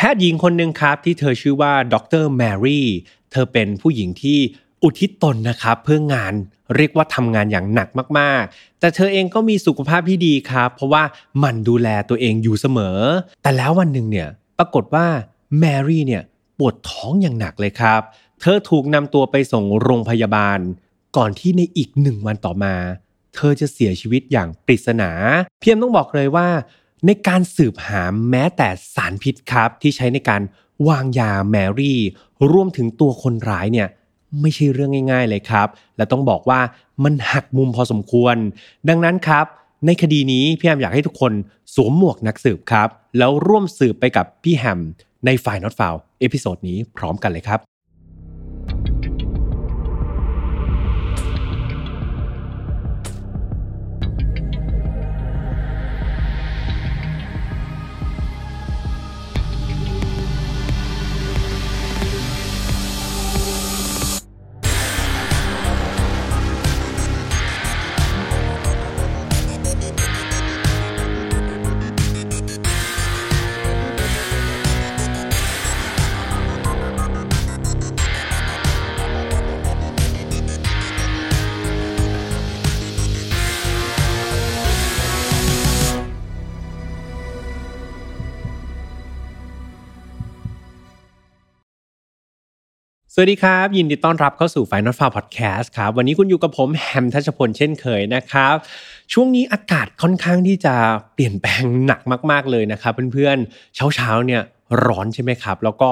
แพทย์หญิงคนหนึ่งครับที่เธอชื่อว่าดรแมรี่ เธอเป็นผู้หญิงที่อุทิศตนนะครับเพื่องานเรียกว่าทำงานอย่างหนักมากๆ แต่เธอเองก็มีสุขภาพที่ดีครับ เพราะว่ามันดูแลตัวเองอยู่เสมอ แต่แล้ววันหนึ่งเนี่ยปรากฏว่าแมรี่เนี่ยปวดท้องอย่างหนักเลยครับ เธอถูกนำตัวไปส่งโรงพยาบาล ก่อนที่ในอีกหนึ่งวันต่อมา เธอจะเสียชีวิตอย่างปริศนา พี่แฮมต้องบอกเลยว่า ในการสืบหาแม้แต่สารพิษครับ ที่ใช้ในการวางยาแมรี่รวมถึงตัวคนร้ายเนี่ยไม่ใช่เรื่องง่าย ๆเลยครับ และต้องบอกว่ามันหักมุมพอสมควร ดังนั้นครับ ในคดีนี้พี่แฮมอยากให้ทุกคนสวมหมวกนักสืบครับ แล้วร่วมสืบไปกับพี่แฮมใน File Not Found episode นี้พร้อมกันเลยครับ วัสดีครับ ยินดีต้อนรับเข้าสู่ Final f a r Podcast ครับวันนี้คุณอยู่กับผมแฮมทัชพลเช่นเคยนะครับ ช่วงนี้อากาศค่อนข้างที่จะเปลี่ยนแปลงหนักมาก ๆเลยนะครับเพื่อนๆเช้าๆเนี่ยร้อนใช่ไหมครับ แล้วก็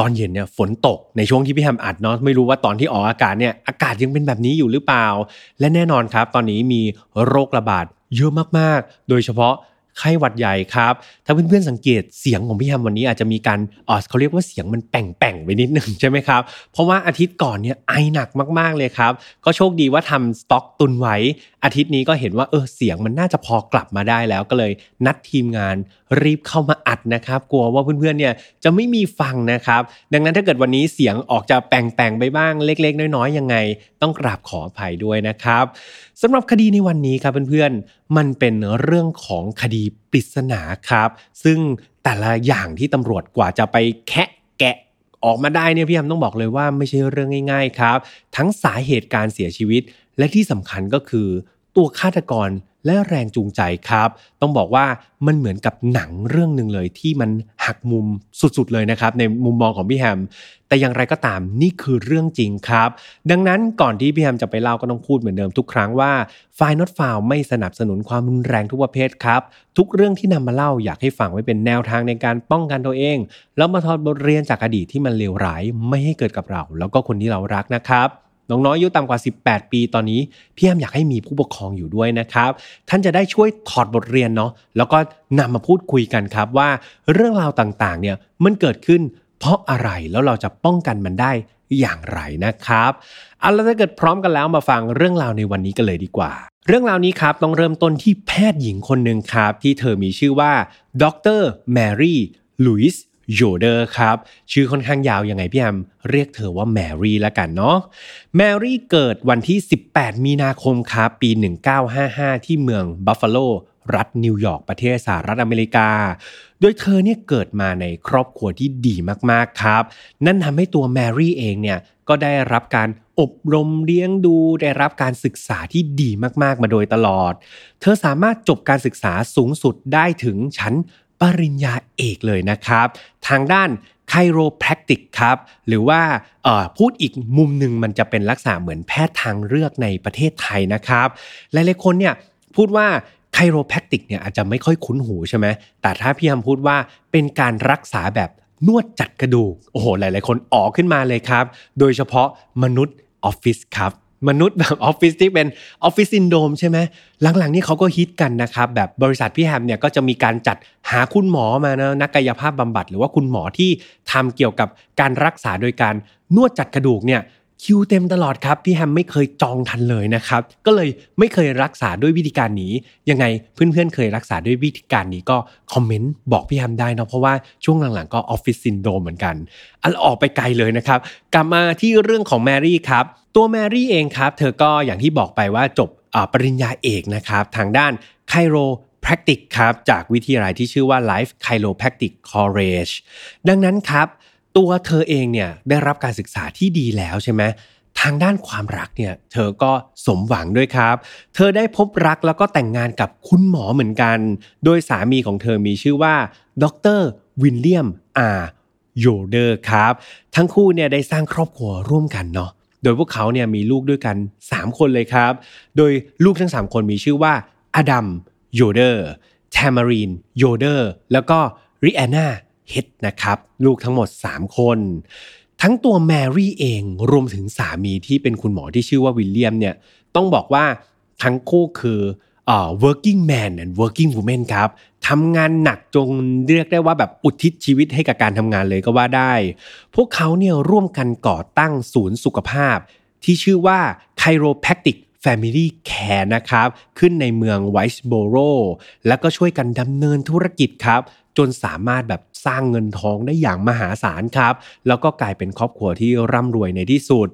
ตอนเย็นเนี่ยฝนตกในช่วงที่พี่แฮมอัดเนาะไม่รู้ว่าตอนที่ออกอากาศเนี่ยอากาศยังเป็นแบบนี้อยู่หรือเปล่า และแน่นอนครับ ตอนนี้มีโรคระบาดเยอะมากๆ โดยเฉพาะ ไข้หวัดใหญ่ครับ ถ้าเพื่อนๆสังเกตเสียงของพี่แฮมวันนี้อาจจะมีการออเขาเรียกว่าเสียงมันแป่งๆไปนิดนึงใช่ไหมครับ เพราะว่าอาทิตย์ก่อนเนี่ยไอหนักมากๆเลยครับ ก็โชคดีว่าทำสต็อกตุนไว้อาทิตย์นี้ก็เห็นว่าเออเสียงมันน่าจะพอกลับมาได้แล้วก็เลยนัดทีมงานรีบเข้ามาอัดนะครับ กลัวว่าเพื่อนๆเนี่ยจะไม่มีฟังนะครับ ดังนั้นถ้าเกิดวันนี้เสียงออกจะแป่งๆไปบ้างเล็ก ๆ น้อยๆยังไง ต้องกราบขออภัยด้วยนะครับสำหรับคดีในวันนี้ครับเพื่อนๆมันเป็นเรื่องของคดีปริศนาครับ ซึ่งแต่ละอย่างที่ตำรวจกว่าจะไปแคะแกะออกมาได้เนี่ยพี่ยมต้องบอกเลยว่าไม่ใช่เรื่องง่าย ๆ ครับ ทั้งสาเหตุการเสียชีวิต และที่สำคัญก็คือ ตัวฆาตกรและแรงจูงใจครับ ต้องบอกว่ามันเหมือนกับหนังเรื่องหนึ่งเลยที่มันหักมุมสุดๆเลยนะครับ ในมุมมองของพี่แฮม แต่อย่างไรก็ตามนี่คือเรื่องจริงครับ ดังนั้นก่อนที่พี่แฮมจะไปเล่าก็ต้องพูดเหมือนเดิมทุกครั้งว่าไฟนอตฟาวไม่สนับสนุนความรุนแรงทุกประเภทครับ ทุกเรื่องที่นำมาเล่าอยากให้ฟังไว้เป็นแนวทางในการป้องกันตัวเอง แล้วมาทอดบทเรียนจากอดีตที่มันเลวร้ายไม่ให้เกิดกับเรา แล้วก็คนที่เรารักนะครับ น้องๆอายุต่ำกว่า 18 ปีตอนนี้พี่แอมอยากให้มีผู้ปกครองอยู่ด้วยนะครับ ท่านจะได้ช่วยถอดบทเรียนเนาะแล้วก็นำมาพูดคุยกันครับว่าเรื่องราวต่างๆเนี่ยมันเกิดขึ้นเพราะอะไรแล้วเราจะป้องกันมันได้อย่างไรนะครับเอาละถ้าเกิดพร้อมกันแล้วมาฟังเรื่องราวในวันนี้กันเลยดีกว่า เรื่องราวนี้ครับต้องเริ่มต้นที่แพทย์หญิงคนหนึ่งครับ ที่เธอมีชื่อว่าดรแมรี่ลุยส์ โยเดอร์ครับ ชื่อค่อนข้างยาวยังไงพี่แฮมเรียกเธอว่าแมรี่ละกันเนาะแมรี่เกิดวันที่ 18 มีนาคมครับปี 1955 ที่เมืองบัฟฟาโลรัฐนิวยอร์กประเทศสหรัฐอเมริกา โดยเธอเนี่ยเกิดมาในครอบครัวที่ดีมากๆครับ นั่นทำให้ตัวแมรี่เองเนี่ยก็ได้รับการอบรมเลี้ยงดูได้รับการศึกษาที่ดีมากๆมาโดยตลอด เธอสามารถจบการศึกษาสูงสุดได้ถึงชั้น ปริญญาเอกเลยนะครับ ทางด้านไคโรแพคติกครับหรือว่าพูดอีกมุมหนึ่งมันจะเป็นลักษณะเหมือนแพทย์ทางเลือกในประเทศไทยนะครับหลายๆคนเนี่ยพูดว่าไคโรแพคติกเนี่ยอาจจะไม่ค่อยคุ้นหูใช่ไหมแต่ถ้าพี่แฮมพูดว่าเป็นการรักษาแบบนวดจัดกระดูก โอ้โห หลาย ๆ คนอ๋อขึ้นมาเลยครับ โดยเฉพาะมนุษย์ออฟฟิศครับ มนุษย์แบบออฟฟิศที่เป็น office syndrome ใช่ไหมหลังๆนี่เขาก็ฮิตกันนะครับแบบบริษัทพี่แฮมเนี่ยก็จะมีการจัดหาคุณหมอมานะนักกายภาพบำบัด หรือว่าคุณหมอที่ทำเกี่ยวกับการรักษาโดยการนวดจัดกระดูกเนี่ยคิวเต็มตลอดครับพี่แฮมไม่เคยจองทันเลยนะครับ ก็เลยไม่เคยรักษาด้วยวิธีการนี้ ยังไงเพื่อนๆเคยรักษาด้วยวิธีการนี้ก็คอมเมนต์บอกพี่แฮมได้นะเพราะว่าช่วงหลังๆก็ office syndrome เหมือนกันอะออกไปไกลเลยนะครับ กลับมาที่เรื่องของแมรี่ครับ ตัวแมรี่เองครับ เธอก็อย่างที่บอกไปว่าจบปริญญาเอกนะครับ ทางด้านไคโรแพ practice ครับจากวิทยาลัยที่ชื่อว่า Life Chiropractic College ดังนั้นครับ ตัวเธอเองเนี่ยได้รับการศึกษาที่ดีแล้วใช่ไหมทางด้านความรักเนี่ยเธอก็สมหวังด้วยครับ เธอได้พบรักแล้วก็แต่งงานกับคุณหมอเหมือนกัน โดยสามีของเธอมีชื่อว่าดรวิลเลียมอาโยเดอร์ครับ ทั้งคู่เนี่ยได้สร้างครอบครัวร่วมกันเนาะ โดยพวกเขาเนี่ยมีลูกด้วยกัน 3 คนเลยครับ โดยลูกทั้ง 3 คนมีชื่อว่าอดัมโยเดอร์แทมารีนโยเดอร์แล้วก็ริแอนนาเฮดนะครับลูกทั้งหมด 3 คน ทั้งตัวแมรี่เองรวมถึงสามีที่เป็นคุณหมอที่ชื่อว่าวิลเลียมเนี่ยต้องบอกว่าทั้งคู่คือเอ่อ working man and working woman ครับทำงานหนักจงเรียกได้ว่าแบบอุทิศชีวิตให้กับการทำงานเลยก็ว่าได้ พวกเขาเนี่ยร่วมกันก่อตั้งศูนย์สุขภาพ ที่ชื่อว่า Chiropractic Family Care นะครับ ขึ้นในเมืองไวส์โบโร แล้วก็ช่วยกันดำเนินธุรกิจครับ จนสามารถแบบสร้างเงินทองได้อย่างมหาศาลครับ แล้วก็กลายเป็นครอบครัวที่ร่ำรวยในที่สุด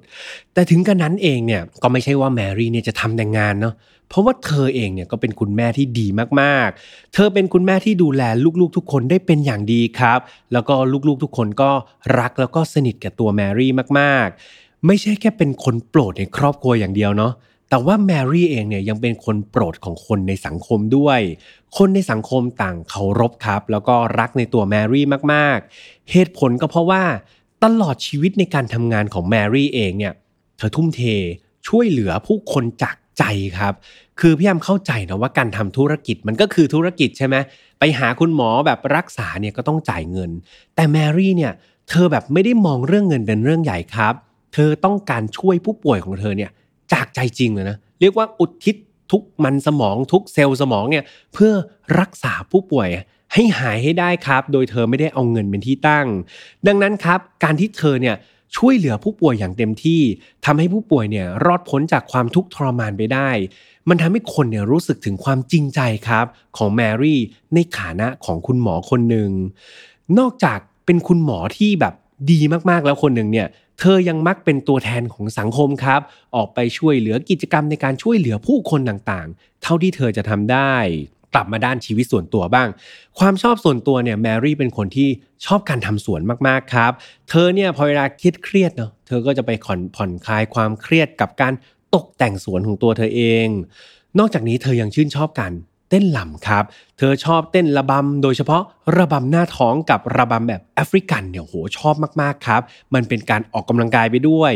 แต่ถึงกันนั้นเองเนี่ยก็ไม่ใช่ว่าแมรี่เนี่ยจะทำแต่งงานเนาะเพราะว่าเธอเองเนี่ยก็เป็นคุณแม่ที่ดีมากๆ เธอเป็นคุณแม่ที่ดูแลลูกๆทุกคนได้เป็นอย่างดีครับ แล้วก็ลูกๆทุกคนก็รักแล้วก็สนิทกับตัวแมรี่มากๆ ไม่ใช่แค่เป็นคนโปรดในครอบครัวอย่างเดียวเนาะ แต่ว่าแมรี่เองเนี่ยยังเป็นคนโปรดของคนในสังคมด้วย คนในสังคมต่างเคารพครับ แล้วก็รักในตัวแมรี่มากๆ เหตุผลก็เพราะว่าตลอดชีวิตในการทำงานของแมรี่เองเนี่ยเธอทุ่มเทช่วยเหลือผู้คนจากใจครับ คือพี่ยามเข้าใจนะว่าการทำธุรกิจมันก็คือธุรกิจใช่ไหมไปหาคุณหมอแบบรักษาเนี่ยก็ต้องจ่ายเงิน แต่แมรี่เนี่ยเธอแบบไม่ได้มองเรื่องเงินเป็นเรื่องใหญ่ครับ เธอต้องการช่วยผู้ป่วยของเธอเนี่ย จากใจจริงเลยนะเรียกว่าอุทิศทุกมันสมองทุกเซลล์สมองเนี่ยเพื่อรักษาผู้ป่วยให้หายให้ได้ครับ โดยเธอไม่ได้เอาเงินเป็นที่ตั้ง ดังนั้นครับ การที่เธอเนี่ยช่วยเหลือผู้ป่วยอย่างเต็มที่ทำให้ผู้ป่วยเนี่ยรอดพ้นจากความทุกข์ทรมานไปได้ มันทำให้คนเนี่ยรู้สึกถึงความจริงใจครับ ของแมรี่ในฐานะของคุณหมอคนหนึ่งนอกจากเป็นคุณหมอที่แบบดีมากๆแล้วคนหนึ่งเนี่ย เธอยังมักเป็นตัวแทนของสังคมครับ ออกไปช่วยเหลือกิจกรรมในการช่วยเหลือผู้คนต่างๆ เท่าที่เธอจะทำได้กลับมาด้านชีวิตส่วนตัวบ้าง ความชอบส่วนตัวเนี่ยแมรี่เป็นคนที่ชอบการทำสวนมากๆครับ เธอเนี่ยพอเวลาเครียดเครียดเนาะเธอก็จะไปผ่อนผ่อนคลายความเครียดกับการตกแต่งสวนของตัวเธอเอง นอกจากนี้เธอยังชื่นชอบการ เต้นลำครับ เธอชอบเต้นระบำ โดยเฉพาะระบำหน้าท้องกับระบำแบบแอฟริกันเนี่ยโหชอบมากๆครับ มันเป็นการออกกำลังกายไปด้วย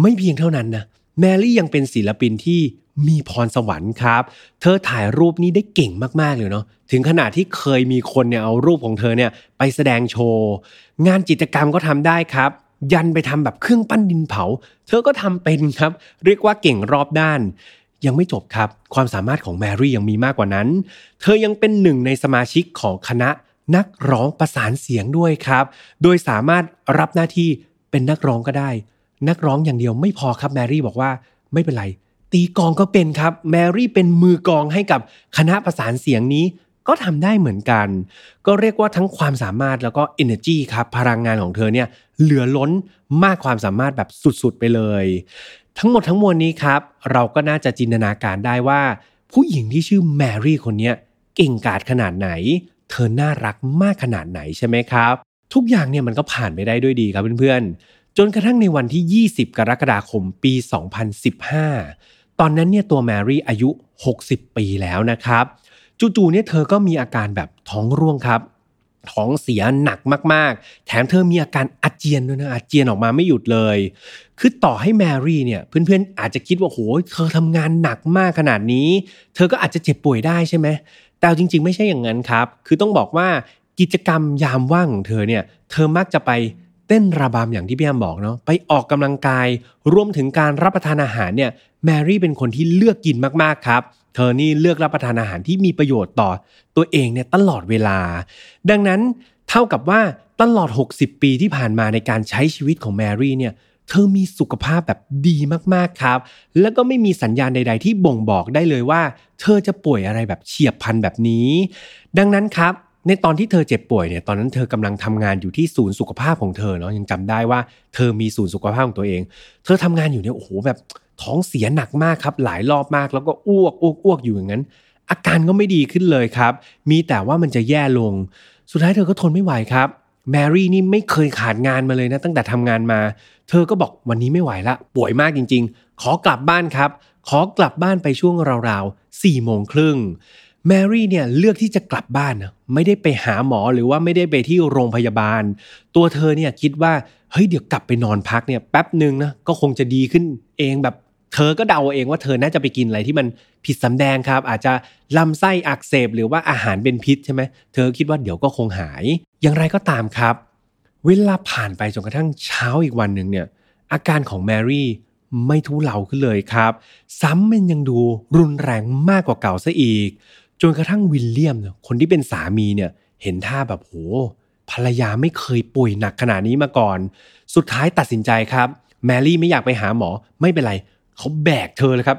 ไม่เพียงเท่านั้นนะแมรี่ยังเป็นศิลปินที่มีพรสวรรค์ครับ เธอถ่ายรูปนี้ได้เก่งมากๆเลยเนาะ ถึงขนาดที่เคยมีคนเนี่ยเอารูปของเธอเนี่ยไปแสดงโชว์ งานจิตรกรรมก็ทำได้ครับ ยันไปทำแบบเครื่องปั้นดินเผา เธอก็ทำเป็นครับ เรียกว่าเก่งรอบด้าน ยังไม่จบครับ ความสามารถของแมรี่ยังมีมากกว่านั้น เธอยังเป็นหนึ่งในสมาชิกของคณะนักร้องประสานเสียงด้วยครับ โดยสามารถรับหน้าที่เป็นนักร้องก็ได้ นักร้องอย่างเดียวไม่พอครับแมรี่บอกว่าไม่เป็นไร ตีกองก็เป็นครับ แมรี่เป็นมือกองให้กับคณะประสานเสียงนี้ก็ทำได้เหมือนกัน ก็เรียกว่าทั้งความสามารถแล้วก็ energy ครับ พลังงานของเธอเนี่ยเหลือล้นมากความสามารถแบบสุดๆไปเลย ทั้งหมดทั้งมวลนี้ครับ เราก็น่าจะจินตนาการได้ว่า ผู้หญิงที่ชื่อแมรี่คนนี้เก่งกาจขนาดไหน เธอน่ารักมากขนาดไหนใช่ไหมครับ ทุกอย่างเนี่ยมันก็ผ่านไปได้ด้วยดีครับเพื่อนๆ จนกระทั่งในวันที่ 20 กรกฎาคมปี 2015 ตอนนั้นเนี่ยตัวแมรี่อายุ 60 ปีแล้วนะครับ จู่ๆเนี่ยเธอก็มีอาการแบบท้องร่วงครับ ท้องเสียหนักมาก ๆ แถมเธอมีอาการอาเจียนด้วยนะอาเจียนออกมาไม่หยุดเลย คือต่อให้แมรี่เนี่ยเพื่อนๆอาจจะคิดว่าโหเธอทำงานหนักมากขนาดนี้ เธอก็อาจจะเจ็บป่วยได้ใช่ไหมแต่จริง ๆ ไม่ใช่อย่างนั้นครับ คือต้องบอกว่ากิจกรรมยามว่างของเธอเนี่ย เธอมักจะไป ต้นระบำอย่างที่พี่แอมบอกเนาะไปออกกำลังกาย รวมถึงการรับประทานอาหารเนี่ยแมรี่เป็นคนที่เลือกกินมากๆครับ เธอนี่เลือกรับประทานอาหารที่มีประโยชน์ต่อตัวเองเนี่ยตลอดเวลา ดังนั้นเท่ากับว่าตลอด 60 ปีที่ผ่านมาในการใช้ชีวิตของแมรี่เนี่ยเธอมีสุขภาพแบบดีมากๆครับ แล้วก็ไม่มีสัญญาณใด ๆ ที่บ่งบอกได้เลยว่า เธอจะป่วยอะไรแบบเฉียบพลันแบบนี้ ดังนั้นครับ ในตอนที่เธอเจ็บป่วยเนี่ยตอนนั้นเธอกำลังทำงานอยู่ที่ศูนย์สุขภาพของเธอเนาะยังจำได้ว่าเธอมีศูนย์สุขภาพของตัวเอง เธอทำงานอยู่เนี่ยโอ้โหแบบท้องเสียหนักมากครับ หลายรอบมากแล้วก็อ้วกอ้วกอ้วกอยู่อย่างนั้น อาการก็ไม่ดีขึ้นเลยครับ มีแต่ว่ามันจะแย่ลง สุดท้ายเธอก็ทนไม่ไหวครับแมรี่นี่ไม่เคยขาดงานมาเลยนะตั้งแต่ทำงานมา เธอก็บอกวันนี้ไม่ไหวละ ป่วยมากจริง ๆ ขอกลับบ้านครับ ขอกลับบ้านไปช่วงราวๆสี่โมงครึ่ง แมรี่เนี่ยเลือกที่จะกลับบ้านนะไม่ได้ไปหาหมอหรือว่าไม่ได้ไปที่โรงพยาบาล ตัวเธอเนี่ยคิดว่าเฮ้ยเดี๋ยวกลับไปนอนพักเนี่ยแป๊บหนึ่งนะก็คงจะดีขึ้นเองแบบเธอก็เดาเองว่าเธอน่าจะไปกินอะไรที่มันผิดสำแดงครับ อาจจะลำไส้อักเสบหรือว่าอาหารเป็นพิษใช่ไหมเธอคิดว่าเดี๋ยวก็คงหาย อย่างไรก็ตามครับ เวลาผ่านไปจนกระทั่งเช้าอีกวันหนึ่งเนี่ยอาการของแมรี่ไม่ทุเลาขึ้นเลยครับ ซ้ำมันยังดูรุนแรงมากกว่าเก่าซะอีก จนกระทั่งวิลเลียมเนี่ยคนที่เป็นสามีเนี่ยเห็นท่าแบบโหภรรยาไม่เคยป่วยหนักขนาดนี้มาก่อน สุดท้ายตัดสินใจครับ แมรี่ไม่อยากไปหาหมอไม่เป็นไรเขาแบกเธอเลยครับ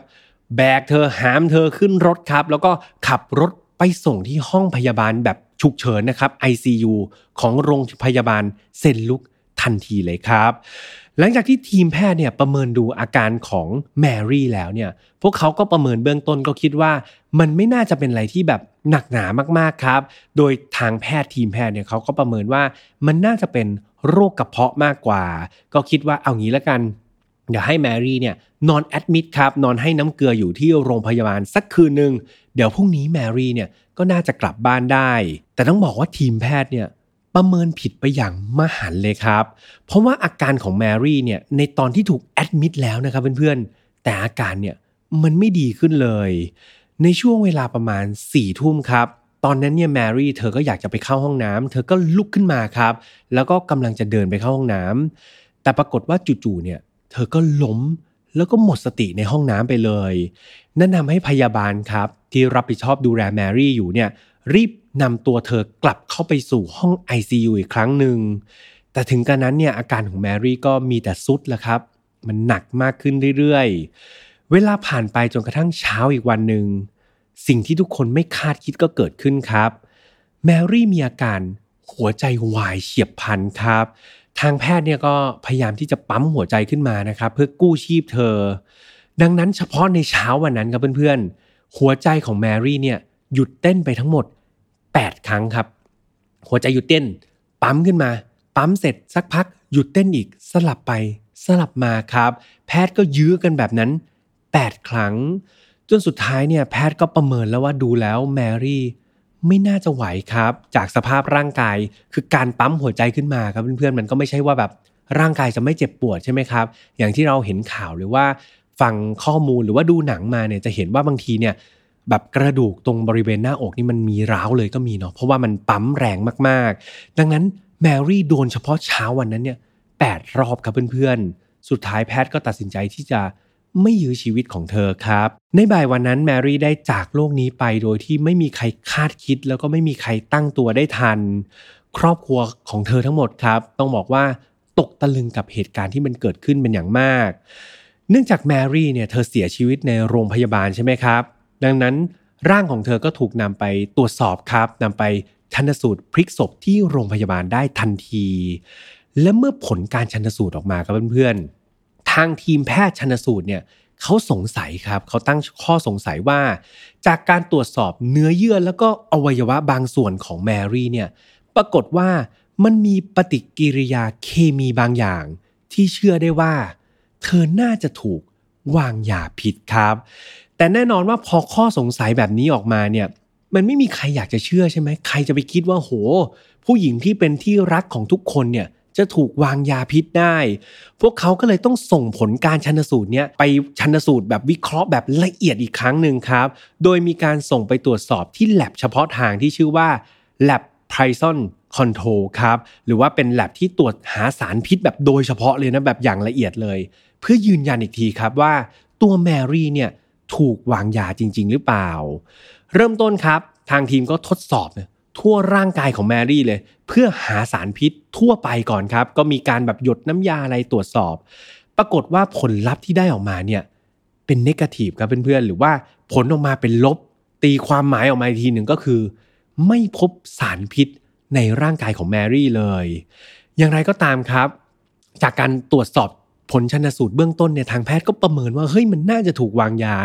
แบกเธอหามเธอขึ้นรถครับ แล้วก็ขับรถไปส่งที่ห้องพยาบาลแบบฉุกเฉินนะครับ ICU ของโรงพยาบาลเซนลุกทันทีเลยครับ หลังจากที่ทีมแพทย์เนี่ยประเมินดูอาการของแมรี่แล้วเนี่ย พวกเขาก็ประเมินเบื้องต้นก็คิดว่า มันไม่น่าจะเป็นอะไรที่แบบหนักหนามากๆครับ โดยทางแพทย์ทีมแพทย์เนี่ยเขาก็ประเมินว่ามันน่าจะเป็นโรคกระเพาะมากกว่า ก็คิดว่าเอางี้แล้วกันเดี๋ยวให้แมรี่เนี่ยนอน admit ครับ นอนให้น้ำเกลืออยู่ที่โรงพยาบาลสักคืนหนึ่งเดี๋ยวพรุ่งนี้แมรี่เนี่ยก็น่าจะกลับบ้านได้ แต่ต้องบอกว่าทีมแพทย์เนี่ย ประเมินผิดไปอย่างมหันต์เลยครับ เพราะว่าอาการของแมรี่เนี่ยในตอนที่ถูก admit แล้วนะครับเพื่อนๆ แต่อาการเนี่ยมันไม่ดีขึ้นเลย ในช่วงเวลาประมาณ4ี่ทุ่มครับ ตอนนั้นเนี่ยแมรี่เธอก็อยากจะไปเข้าห้องน้ำเธอก็ลุกขึ้นมาครับ แล้วก็กำลังจะเดินไปเข้าห้องน้ำแต่ปรากฏว่าจู่ๆเนี่ยเธอก็ล้มแล้วก็หมดสติในห้องน้ำไปเลย นั่นทำให้พยาบาลครับที่รับผิดชอบดูแลแมรี่อยู่เนี่ยรีบ นำตัวเธอกลับเข้าไปสู่ห้อง ICU อีกครั้งหนึ่ง แต่ถึงกระนั้นเนี่ยอาการของแมรี่ก็มีแต่สุดแล้วครับ มันหนักมากขึ้นเรื่อยๆ เวลาผ่านไปจนกระทั่งเช้าอีกวันหนึ่ง สิ่งที่ทุกคนไม่คาดคิดก็เกิดขึ้นครับ แมรี่มีอาการหัวใจวายเฉียบพลันครับ ทางแพทย์เนี่ยก็พยายามที่จะปั๊มหัวใจขึ้นมานะครับ เพื่อกู้ชีพเธอ ดังนั้นเฉพาะในเช้าวันนั้นครับเพื่อนๆ หัวใจของแมรี่เนี่ยหยุดเต้นไปทั้งหมด 8 ครั้งครับ หัวใจหยุดเต้น ปั๊มขึ้นมา ปั๊มเสร็จสักพักหยุดเต้นอีกสลับไปสลับมาครับ แพทย์ก็ยื้อกันแบบนั้น 8 ครั้ง จนสุดท้ายเนี่ยแพทย์ก็ประเมินแล้วว่าดูแล้วแมรี่ไม่น่าจะไหวครับ จากสภาพร่างกาย คือการปั๊มหัวใจขึ้นมาครับเพื่อนๆมันก็ไม่ใช่ว่าแบบร่างกายจะไม่เจ็บปวดใช่ไหมครับ อย่างที่เราเห็นข่าวหรือว่าฟังข้อมูลหรือว่าดูหนังมาเนี่ยจะเห็นว่าบางทีเนี่ย แบบกระดูกตรงบริเวณหน้าอกนี่มันมีร้าวเลยก็มีเนาะเพราะว่ามันปั๊มแรงมากๆ ดังนั้นแมรี่โดนเฉพาะเช้าวันนั้นเนี่ยแปดรอบครับเพื่อนๆ สุดท้ายแพทย์ก็ตัดสินใจที่จะไม่ยื้อชีวิตของเธอครับ ในบ่ายวันนั้นแมรี่ได้จากโลกนี้ไปโดยที่ไม่มีใครคาดคิด แล้วก็ไม่มีใครตั้งตัวได้ทัน ครอบครัวของเธอทั้งหมดครับ ต้องบอกว่าตกตะลึงกับเหตุการณ์ที่มันเกิดขึ้นเป็นอย่างมาก เนื่องจากแมรี่เนี่ยเธอเสียชีวิตในโรงพยาบาลใช่ไหมครับ ดังนั้นร่างของเธอก็ถูกนำไปตรวจสอบครับนำไปชันสูตรพลิกศพที่โรงพยาบาลได้ทันที และเมื่อผลการชันสูตรออกมาครับเพื่อนทางทีมแพทย์ชันสูตรเนี่ยเขาสงสัยครับเขาตั้งข้อสงสัยว่า จากการตรวจสอบเนื้อเยื่อแล้วก็อวัยวะบางส่วนของแมรี่เนี่ยปรากฏว่ามันมีปฏิกิริยาเคมีบางอย่าง ที่เชื่อได้ว่า เธอน่าจะถูกวางยาผิดครับ แต่แน่นอนว่าพอข้อสงสัยแบบนี้ออกมาเนี่ยมันไม่มีใครอยากจะเชื่อใช่ไหมใครจะไปคิดว่าโห ผู้หญิงที่เป็นที่รักของทุกคนเนี่ยจะถูกวางยาพิษได้ พวกเขาก็เลยต้องส่งผลการชันสูตรเนี้ยไปชันสูตรแบบวิเคราะห์แบบละเอียดอีกครั้งหนึ่งครับ โดยมีการส่งไปตรวจสอบที่แ a บเฉพาะทางที่ชื่อว่า lab Prison Control ครับ หรือว่าเป็นแ a บที่ตรวจหาสารพิษแบบโดยเฉพาะเลยนะแบบอย่างละเอียดเลย เพื่อยืนยันอีกทีครับว่าตัวแมรี่เนี่ย ถูกวางยาจริง ๆ หรือเปล่า เริ่มต้นครับ ทางทีมก็ทดสอบทั่วร่างกายของแมรี่เลย เพื่อหาสารพิษทั่วไปก่อนครับ ก็มีการแบบหยดน้ำยาอะไรตรวจสอบ ปรากฏว่าผลลัพธ์ที่ได้ออกมาเนี่ยเป็นเนกาทีฟครับเพื่อนๆหรือว่าผลออกมาเป็นลบ ตีความหมายออกมาอีกทีหนึ่งก็คือ ไม่พบสารพิษในร่างกายของแมรี่เลย อย่างไรก็ตามครับ จากการตรวจสอบ ผลชันสูตรเบื้องต้นเนี่ยทางแพทย์ก็ประเมินว่าเฮ้ยมันน่าจะถูกวางยา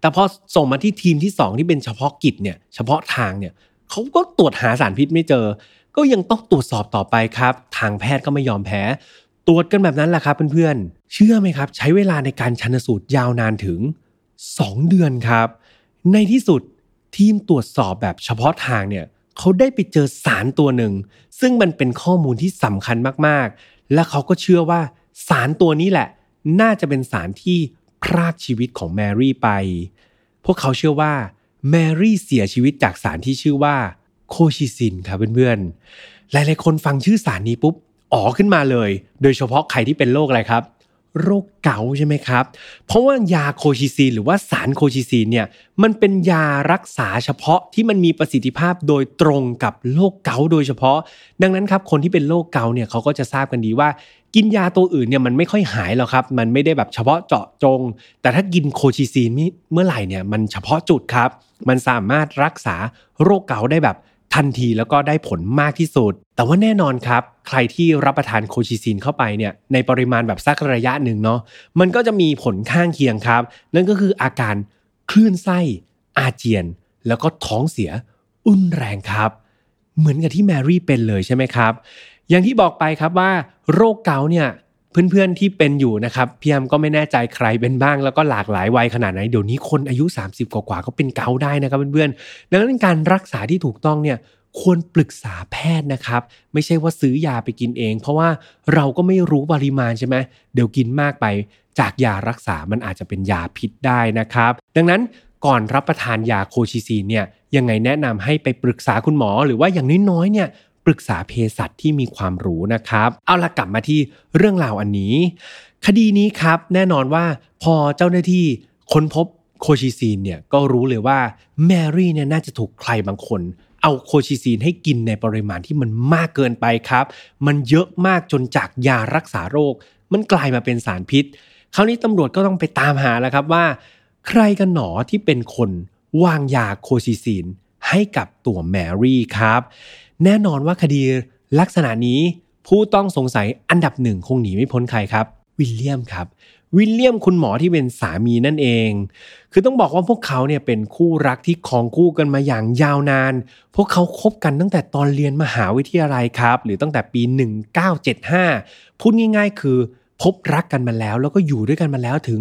แต่พอส่งมาที่ทีมที่ 2 ที่เป็นเฉพาะกิจเนี่ยเฉพาะทางเนี่ยเขาก็ตรวจหาสารพิษไม่เจอ ก็ยังต้องตรวจสอบต่อไปครับ ทางแพทย์ก็ไม่ยอมแพ้ ตรวจกันแบบนั้นแหละครับเพื่อนๆ เชื่อไหมครับ ใช้เวลาในการชันสูตรยาวนานถึง 2 เดือนครับ ในที่สุดทีมตรวจสอบแบบเฉพาะทางเนี่ยเขาได้ไปเจอสารตัวหนึ่ง ซึ่งมันเป็นข้อมูลที่สำคัญมากๆ และเขาก็เชื่อว่า สารตัวนี้แหละ น่าจะเป็นสารที่พรากชีวิตของแมรี่ไป พวกเขาเชื่อว่าแมรี่เสียชีวิตจากสารที่ชื่อว่าโคชิซินครับเพื่อนๆ หลายๆคนฟังชื่อสารนี้ปุ๊บ อ๋อขึ้นมาเลย โดยเฉพาะใครที่เป็นโรคอะไรครับ โรคเกาต์ใช่ไหมครับ เพราะว่ายา colchicine หรือว่าสาร colchicine เนี่ยมันเป็นยารักษาเฉพาะที่มันมีประสิทธิภาพโดยตรงกับโรคเกาต์โดยเฉพาะ ดังนั้นครับคนที่เป็นโรคเกาต์เนี่ยเขาก็จะทราบกันดีว่า กินยาตัวอื่นเนี่ยมันไม่ค่อยหายหรอกครับ มันไม่ได้แบบเฉพาะเจาะจง แต่ถ้ากิน colchicine เมื่อไหร่เนี่ยมันเฉพาะจุดครับ มันสามารถรักษาโรคเกาต์ได้แบบ ทันทีแล้วก็ได้ผลมากที่สุด แต่ว่าแน่นอนครับ ใครที่รับประทานโคชิซินเข้าไปเนี่ยในปริมาณแบบสักระยะหนึ่งเนาะมันก็จะมีผลข้างเคียงครับ นั่นก็คืออาการคลื่นไส้อาเจียน แล้วก็ท้องเสียอุ่นแรงครับ เหมือนกับที่แมรี่เป็นเลยใช่ไหมครับ อย่างที่บอกไปครับว่า โรคเกาต์เนี่ย เพื่อนๆที่เป็นอยู่นะครับพี่ยมก็ไม่แน่ใจใครเป็นบ้าง แล้วก็หลากหลายวัยขนาดไหนเดี๋ยวนี้คนอายุ 30 กว่าๆก็เป็นเกาได้นะครับเพื่อนๆดังนั้นการรักษาที่ถูกต้องเนี่ยควรปรึกษาแพทย์นะครับ ไม่ใช่ว่าซื้อยาไปกินเอง เพราะว่าเราก็ไม่รู้ปริมาณใช่ไหมเดี๋ยวกินมากไป จากยารักษามันอาจจะเป็นยาพิษได้นะครับ ดังนั้นก่อนรับประทานยาโคชิซีนเนี่ยยังไงแนะนำให้ไปปรึกษาคุณหมอ หรือว่าอย่างน้อยๆเนี่ย รึกษาเภสัชที่มีความรู้นะครับ เอาละกลับมาที่เรื่องราวอันนี้ คดีนี้ครับแน่นอนว่าพอเจ้าหน้าที่ค้นพบโคชิซีนเนี่ยก็รู้เลยว่าแมรี่เนี่ยน่าจะถูกใครบางคน เอา colchicine ให้กินในปริมาณที่มันมากเกินไปครับ มันเยอะมากจนจากยารักษาโรค มันกลายมาเป็นสารพิษ คราวนี้ตำรวจก็ต้องไปตามหาแล้วครับว่า ใครกันหนอที่เป็นคนวางยา colchicine ให้กับตัวแมรี่ครับ แน่นอนว่าคดีลักษณะนี้ผู้ต้องสงสัยอันดับหนึ่งคงหนีไม่พ้นใครครับ วิลเลียมครับ วิลเลียมคุณหมอที่เป็นสามีนั่นเอง คือต้องบอกว่าพวกเขาเนี่ยเป็นคู่รักที่คองคู่กันมาอย่างยาวนาน พวกเขาคบกันตั้งแต่ตอนเรียนมหาวิทยาลัยครับ หรือตั้งแต่ปี 1975 พูดง่ายๆ คือพบรักกันมาแล้ว แล้วก็อยู่ด้วยกันมาแล้วถึง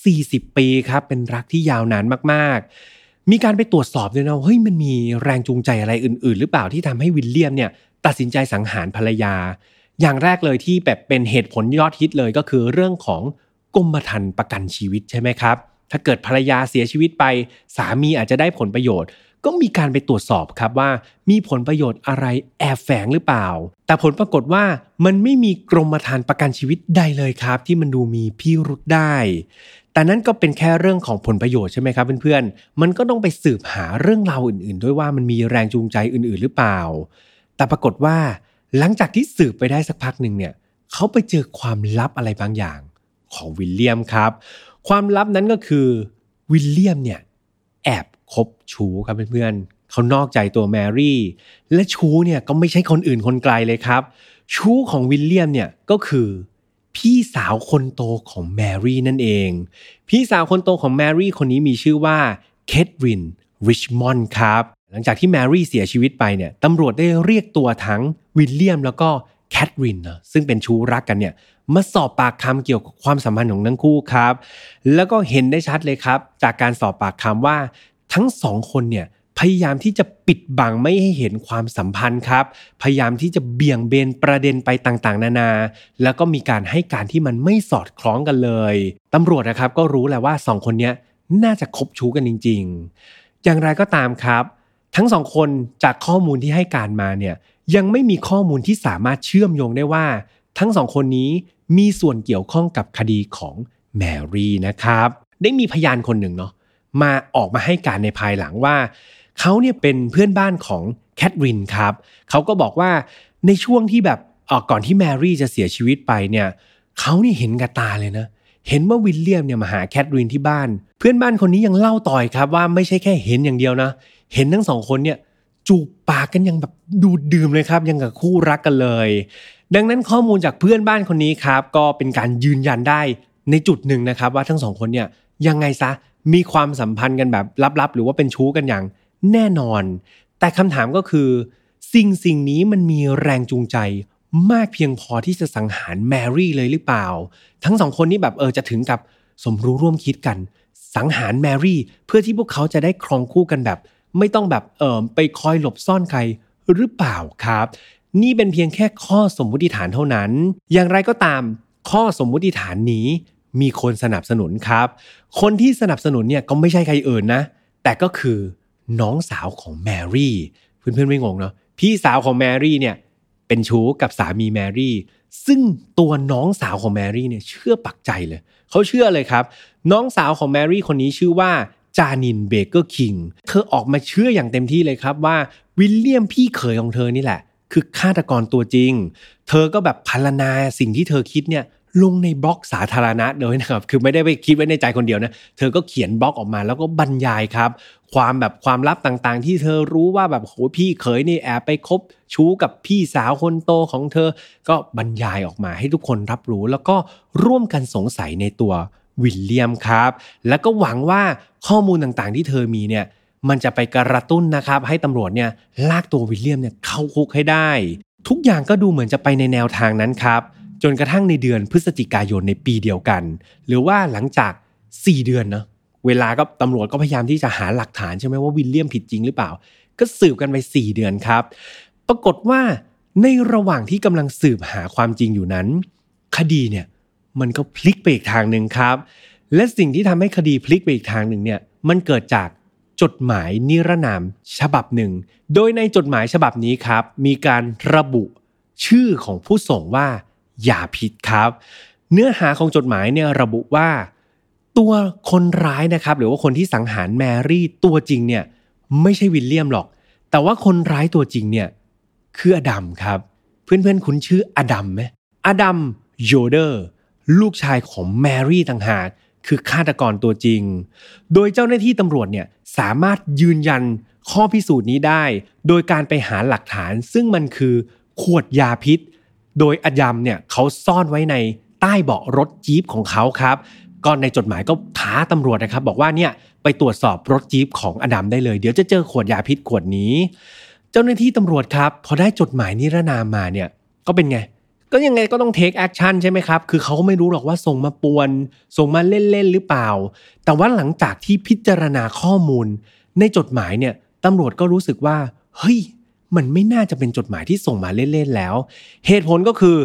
40 ปีครับเป็นรักที่ยาวนานมากๆ มีการไปตรวจสอบด้วยนะเฮ้ยมันมีแรงจูงใจอะไรอื่น ๆ หรือเปล่าที่ทำให้วิลเลียมเนี่ยตัดสินใจสังหารภรรยา อย่างแรกเลยที่แบบเป็นเหตุผลยอดฮิตเลยก็คือเรื่องของกรมธรรม์ประกันชีวิตใช่ไหมครับ ถ้าเกิดภรรยาเสียชีวิตไป สามีอาจจะได้ผลประโยชน์ ก็มีการไปตรวจสอบครับว่า มีผลประโยชน์อะไรแอบแฝงหรือเปล่า แต่ผลปรากฏว่ามันไม่มีกรมธรรม์ประกันชีวิตใดเลยครับ ที่มันดูมีพิรุษได้ แต่นั้นก็เป็นแค่เรื่องของผลประโยชน์ใช่ไหมครับเพื่อนๆ มันก็ต้องไปสืบหาเรื่องราวอื่นๆ ด้วยว่ามันมีแรงจูงใจอื่นๆ หรือเปล่า แต่ปรากฏว่า หลังจากที่สืบไปได้สักพักหนึ่งเนี่ยเขาไปเจอความลับอะไรบางอย่างของวิลเลียมครับ ความลับนั้นก็คือวิลเลียมเนี่ยแอบคบชู้ครับเพื่อนๆเขานอกใจตัวแมรี่ และชู้เนี่ยก็ไม่ใช่คนอื่นคนไกลเลยครับ ชู้ของวิลเลียมเนี่ยก็คือ พี่สาวคนโตของแมรี่นั่นเอง พี่สาวคนโตของแมรี่คนนี้มีชื่อว่าเคทรินริชมอนด์ครับ หลังจากที่แมรี่เสียชีวิตไปเนี่ยตำรวจได้เรียกตัวทั้งวิลเลียมแล้วก็แคทรินนะซึ่งเป็นชู้รักกันเนี่ยมาสอบปากคำเกี่ยวกับความสัมพันธ์ของทั้งคู่ครับ แล้วก็เห็นได้ชัดเลยครับ จากการสอบปากคำว่าทั้งสองคนเนี่ย พยายามที่จะปิดบังไม่ให้เห็นความสัมพันธ์ครับ พยายามที่จะเบี่ยงเบนประเด็นไปต่างๆ นานา แล้วก็มีการให้การที่มันไม่สอดคล้องกันเลยตำรวจนะครับก็รู้แหละว่าสองคนนี้น่าจะคบชู้กันจริง ๆ อย่างไรก็ตามครับ ทั้งสองคนจากข้อมูลที่ให้การมาเนี่ยยังไม่มีข้อมูลที่สามารถเชื่อมโยงได้ว่า ทั้งสองคนนี้มีส่วนเกี่ยวข้องกับคดีของแมรี่นะครับ ได้มีพยานคนหนึ่งเนาะมาออกมาให้การในภายหลังว่า เขาเนี่ยเป็นเพื่อนบ้านของแคทรินครับเขาก็บอกว่าในช่วงที่แบบก่อนที่แมรี่จะเสียชีวิตไปเนี่ยเขานี่เห็นกับตาเลยนะ เห็นว่าวิลเลียมเนี่ยมาหาแคทรินที่บ้าน เพื่อนบ้านคนนี้ยังเล่าต่อยครับว่าไม่ใช่แค่เห็นอย่างเดียวนะ เห็นทั้งสองคนเนี่ยจูบปากกันยังแบบดูดดื่มเลยครับยังกับคู่รักกันเลย ดังนั้นข้อมูลจากเพื่อนบ้านคนนี้ครับ ก็เป็นการยืนยันได้ในจุดหนึ่งนะครับว่าทั้งสองคนเนี่ยยังไงซะมีความสัมพันธ์กันแบบลับๆ หรือว่าเป็นชู้กันอย่าง แน่นอน แต่คำถามก็คือ สิ่งสิ่งนี้มันมีแรงจูงใจมากเพียงพอที่จะสังหารแมรี่เลยหรือเปล่า ทั้งสองคนนี้แบบเออจะถึงกับสมรู้ร่วมคิดกัน สังหารแมรี่เพื่อที่พวกเขาจะได้ครองคู่กันแบบ ไม่ต้องแบบเออไปคอยหลบซ่อนใครหรือเปล่าครับ นี่เป็นเพียงแค่ข้อสมมุติฐานเท่านั้น อย่างไรก็ตาม ข้อสมมุติฐานนี้มีคนสนับสนุนครับ คนที่สนับสนุนเนี่ยก็ไม่ใช่ใครอื่นนะ แต่ก็คือ น้องสาวของแมรี่เพื่อนๆไม่งงเนาะพี่สาวของแมรี่เนี่ยเป็นชู้กับสามีแมรี่ ซึ่งตัวน้องสาวของแมรี่เนี่ยเชื่อปักใจเลย เขาเชื่อเลยครับ น้องสาวของแมรี่คนนี้ชื่อว่าจานินเบเกอร์คิง เธอออกมาเชื่ออย่างเต็มที่เลยครับว่าวิลเลียมพี่เขยของเธอนี่แหละ คือฆาตกรตัวจริง เธอก็แบบพรรณนาสิ่งที่เธอคิดเนี่ย ลงในบล็อกสาธารณะเลยนะครับ คือไม่ได้ไปคิดไว้ในใจคนเดียวนะ เธอก็เขียนบล็อกออกมาแล้วก็บรรยายครับ ความแบบความลับต่างๆ ที่เธอรู้ว่าแบบโหพี่เขยนี่แอบไปคบชู้กับพี่สาวคนโตของเธอ ก็บรรยายออกมาให้ทุกคนรับรู้ แล้วก็ร่วมกันสงสัยในตัววิลเลียมครับ แล้วก็หวังว่าข้อมูลต่างๆที่เธอมีเนี่ย มันจะไปกระตุ้นนะครับ ให้ตำรวจเนี่ยลากตัววิลเลียมเนี่ยเข้าคุกให้ได้ ทุกอย่างก็ดูเหมือนจะไปในแนวทางนั้นครับ จนกระทั่งในเดือนพฤศจิกายนในปีเดียวกัน หรือว่าหลังจาก 4 เดือนเนาะเวลาก็ตำรวจก็พยายามที่จะหาหลักฐานใช่ไหมว่าวิลเลียมผิดจริงหรือเปล่า ก็สืบกันไป 4 เดือนครับ ปรากฏว่าในระหว่างที่กำลังสืบหาความจริงอยู่นั้น คดีเนี่ยมันก็พลิกไปอีกทางหนึ่งครับ และสิ่งที่ทำให้คดีพลิกไปอีกทางหนึ่งเนี่ยมันเกิดจากจดหมายนิรนามฉบับหนึ่ง โดยในจดหมายฉบับนี้ครับ มีการระบุชื่อของผู้ส่งว่า ยาพิษครับ เนื้อหาของจดหมายเนี่ยระบุว่า ตัวคนร้ายนะครับ หรือว่าคนที่สังหารแมรี่ตัวจริงเนี่ยไม่ใช่วิลเลียมหรอก แต่ว่าคนร้ายตัวจริงเนี่ยคืออดัมครับ เพื่อนๆ คุ้นชื่ออดัมไหมอดัมโยเดอร์ลูกชายของแมรี่ต่างหากคือฆาตกรตัวจริง โดยเจ้าหน้าที่ตำรวจเนี่ยสามารถยืนยันข้อพิสูจน์นี้ได้ โดยการไปหาหลักฐานซึ่งมันคือขวดยาพิษ โดยอดัมเนี่ยเขาซ่อนไว้ในใต้เบาะรถจี๊ปของเขาครับก็ในจดหมายก็ท้าตำรวจนะครับ บอกว่าเนี่ยไปตรวจสอบรถจี๊ปของอดัมได้เลย เดี๋ยวจะเจอขวดยาพิษขวดนี้ เจ้าหน้าที่ตำรวจครับ พอได้จดหมายนิรนามมาเนี่ยก็เป็นไง ก็ยังไงก็ต้อง take action ใช่ไหมครับ คือเขาไม่รู้หรอกว่าส่งมาปวน ส่งมาเล่นๆหรือเปล่า แต่ว่าหลังจากที่พิจารณาข้อมูล ในจดหมายเนี่ยตำรวจก็รู้สึกว่าเฮ้ย มันไม่น่าจะเป็นจดหมายที่ส่งมาเล่นๆแล้ว เหตุผลก็คือ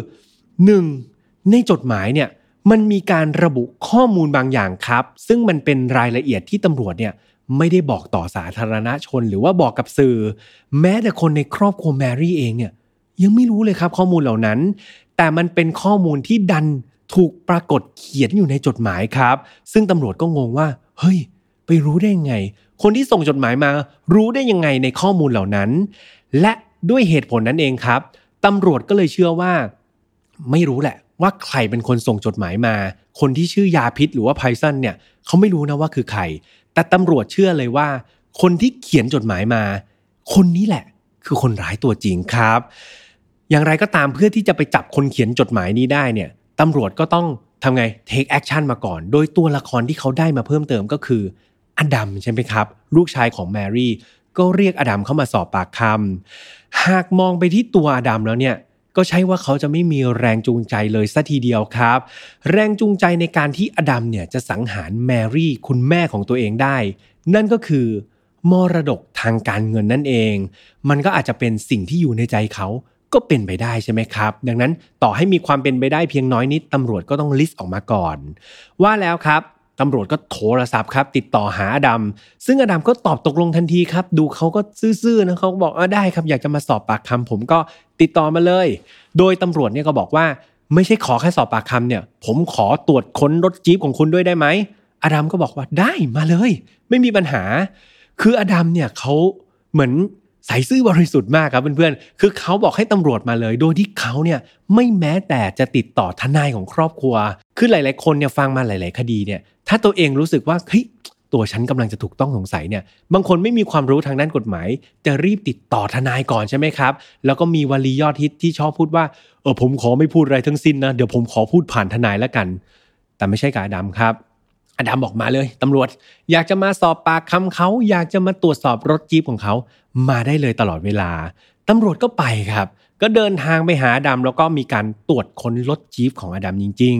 1. ในจดหมายเนี่ยมันมีการระบุข้อมูลบางอย่างครับ ซึ่งมันเป็นรายละเอียดที่ตำรวจเนี่ยไม่ได้บอกต่อสาธารณชนหรือว่าบอกกับสื่อ แม้แต่คนในครอบครัวแมรี่เองเนี่ยยังไม่รู้เลยครับข้อมูลเหล่านั้น แต่มันเป็นข้อมูลที่ดันถูกปรากฏเขียนอยู่ในจดหมายครับ ซึ่งตำรวจก็งงว่า เฮ้ย ไปรู้ได้ยังไง คนที่ส่งจดหมายมา รู้ได้ยังไงในข้อมูลเหล่านั้น และด้วยเหตุผลนั้นเองครับตำรวจก็เลยเชื่อว่า ไม่รู้แหละ ว่าใครเป็นคนส่งจดหมายมา คนที่ชื่อยาพิษหรือว่าไพซันเนี่ยเขาไม่รู้นะว่าคือใคร แต่ตำรวจเชื่อเลยว่า คนที่เขียนจดหมายมา คนนี้แหละ คือคนร้ายตัวจริงครับ อย่างไรก็ตามเพื่อที่จะไปจับคนเขียนจดหมายนี้ได้เนี่ยตำรวจก็ต้องทำไง take action มาก่อน โดยตัวละครที่เขาได้มาเพิ่มเติมก็คืออดัมใช่ไหมครับ ลูกชายของแมรี่ ก็เรียกอดัมเข้ามาสอบปากคำหากมองไปที่ตัวอดัมแล้วเนี่ยก็ใช่ว่าเขาจะไม่มีแรงจูงใจเลยสัทีเดียวครับ แรงจูงใจในการที่อดัมเนี่ยจะสังหารแมรี่คุณแม่ของตัวเองได้ นั่นก็คือมรดกทางการเงินนั่นเอง มันก็อาจจะเป็นสิ่งที่อยู่ในใจเขาก็เป็นไปได้ใช่ไหมครับ ดังนั้นต่อให้มีความเป็นไปได้เพียงน้อยนิดตำรวจก็ต้อง list ออกมาก่อน ว่าแล้วครับ ตำรวจก็โทรศัพท์ครับติดต่อหาอดัมซึ่งอดัมก็ตอบตกลงทันทีครับ ดูเขาก็ซื่อๆนะเขาบอกอ่าได้ครับอยากจะมาสอบปากคำผมก็ติดต่อมาเลย โดยตำรวจเนี่ยก็บอกว่า ไม่ใช่ขอแค่สอบปากคำเนี่ย ผมขอตรวจค้นรถจี๊ปของคุณด้วยได้ไหมอดัมก็บอกว่าได้มาเลย ไม่มีปัญหา คืออดัมเนี่ยเขาเหมือนใส่ซื่อบริสุทธิ์มากครับเพื่อนๆ คือเขาบอกให้ตำรวจมาเลย โดยที่เขาเนี่ยไม่แม้แต่จะติดต่อทนายของครอบครัว คือหลาย ๆ คนเนี่ยฟังมาหลาย ๆ คดีเนี่ย ถ้าตัวเองรู้สึกว่าเฮ้ยตัวฉันกำลังจะถูกต้องสงสัยเนี่ย บางคนไม่มีความรู้ทางด้านกฎหมาย จะรีบติดต่อทนายก่อนใช่ไหมครับ แล้วก็มีวลียอดฮิตที่ชอบพูดว่า เออผมขอไม่พูดอะไรทั้งสิ้นนะ เดี๋ยวผมขอพูดผ่านทนายแล้วกัน แต่ไม่ใช่กาดำครับอดัมบอกมาเลยตำรวจ อยากจะมาสอบปากคำเขาอยากจะมาตรวจสอบรถจี๊ปของเขา มาได้เลยตลอดเวลาตำรวจก็ไปครับ ก็เดินทางไปหาอดัมแล้วก็มีการตรวจค้นรถจี๊ปของอดัมจริง